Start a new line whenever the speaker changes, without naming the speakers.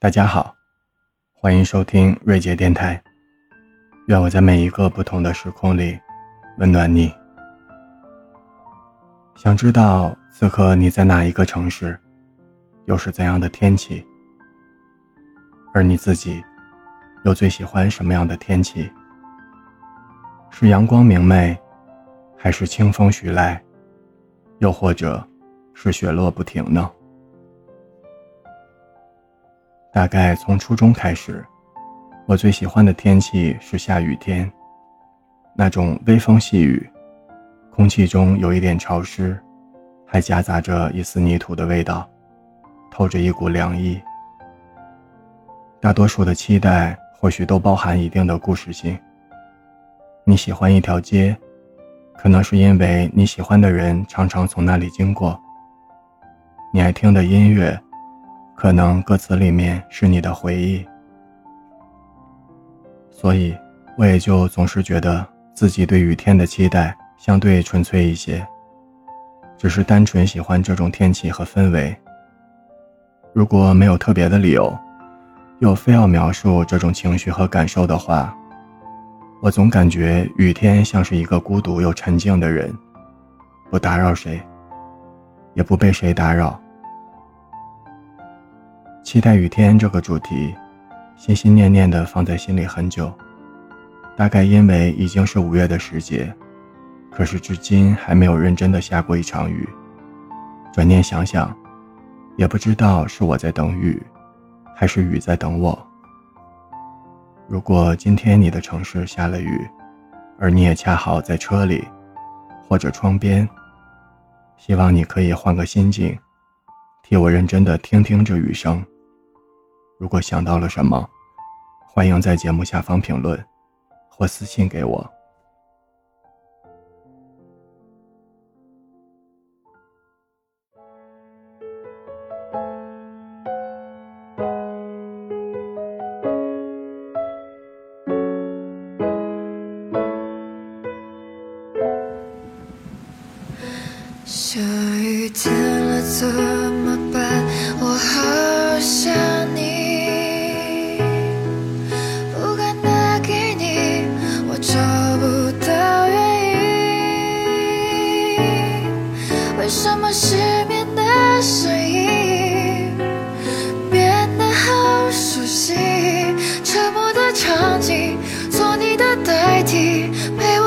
大家好，欢迎收听瑞杰电台。愿我在每一个不同的时空里温暖你。想知道此刻你在哪一个城市，又是怎样的天气？而你自己又最喜欢什么样的天气？是阳光明媚，还是清风徐来，又或者是雪落不停呢？大概从初中开始，我最喜欢的天气是下雨天。那种微风细雨，空气中有一点潮湿，还夹杂着一丝泥土的味道，透着一股凉意。大多数的期待或许都包含一定的故事性。你喜欢一条街，可能是因为你喜欢的人常常从那里经过。你爱听的音乐。可能歌词里面是你的回忆，所以我也就总是觉得自己对雨天的期待相对纯粹一些，只是单纯喜欢这种天气和氛围。如果没有特别的理由，又非要描述这种情绪和感受的话，我总感觉雨天像是一个孤独又沉静的人，不打扰谁，也不被谁打扰。期待雨天这个主题，心心念念的放在心里很久。大概因为已经是五月的时节，可是至今还没有认真的下过一场雨。转念想想，也不知道是我在等雨，还是雨在等我。如果今天你的城市下了雨，而你也恰好在车里，或者窗边，希望你可以换个心境，替我认真的听听这雨声。如果想到了什么欢迎在节目下方评论或私信给我。
下雨天了怎么办？我好为什么失眠的声音变得好熟悉？沉默的场景做你的代替陪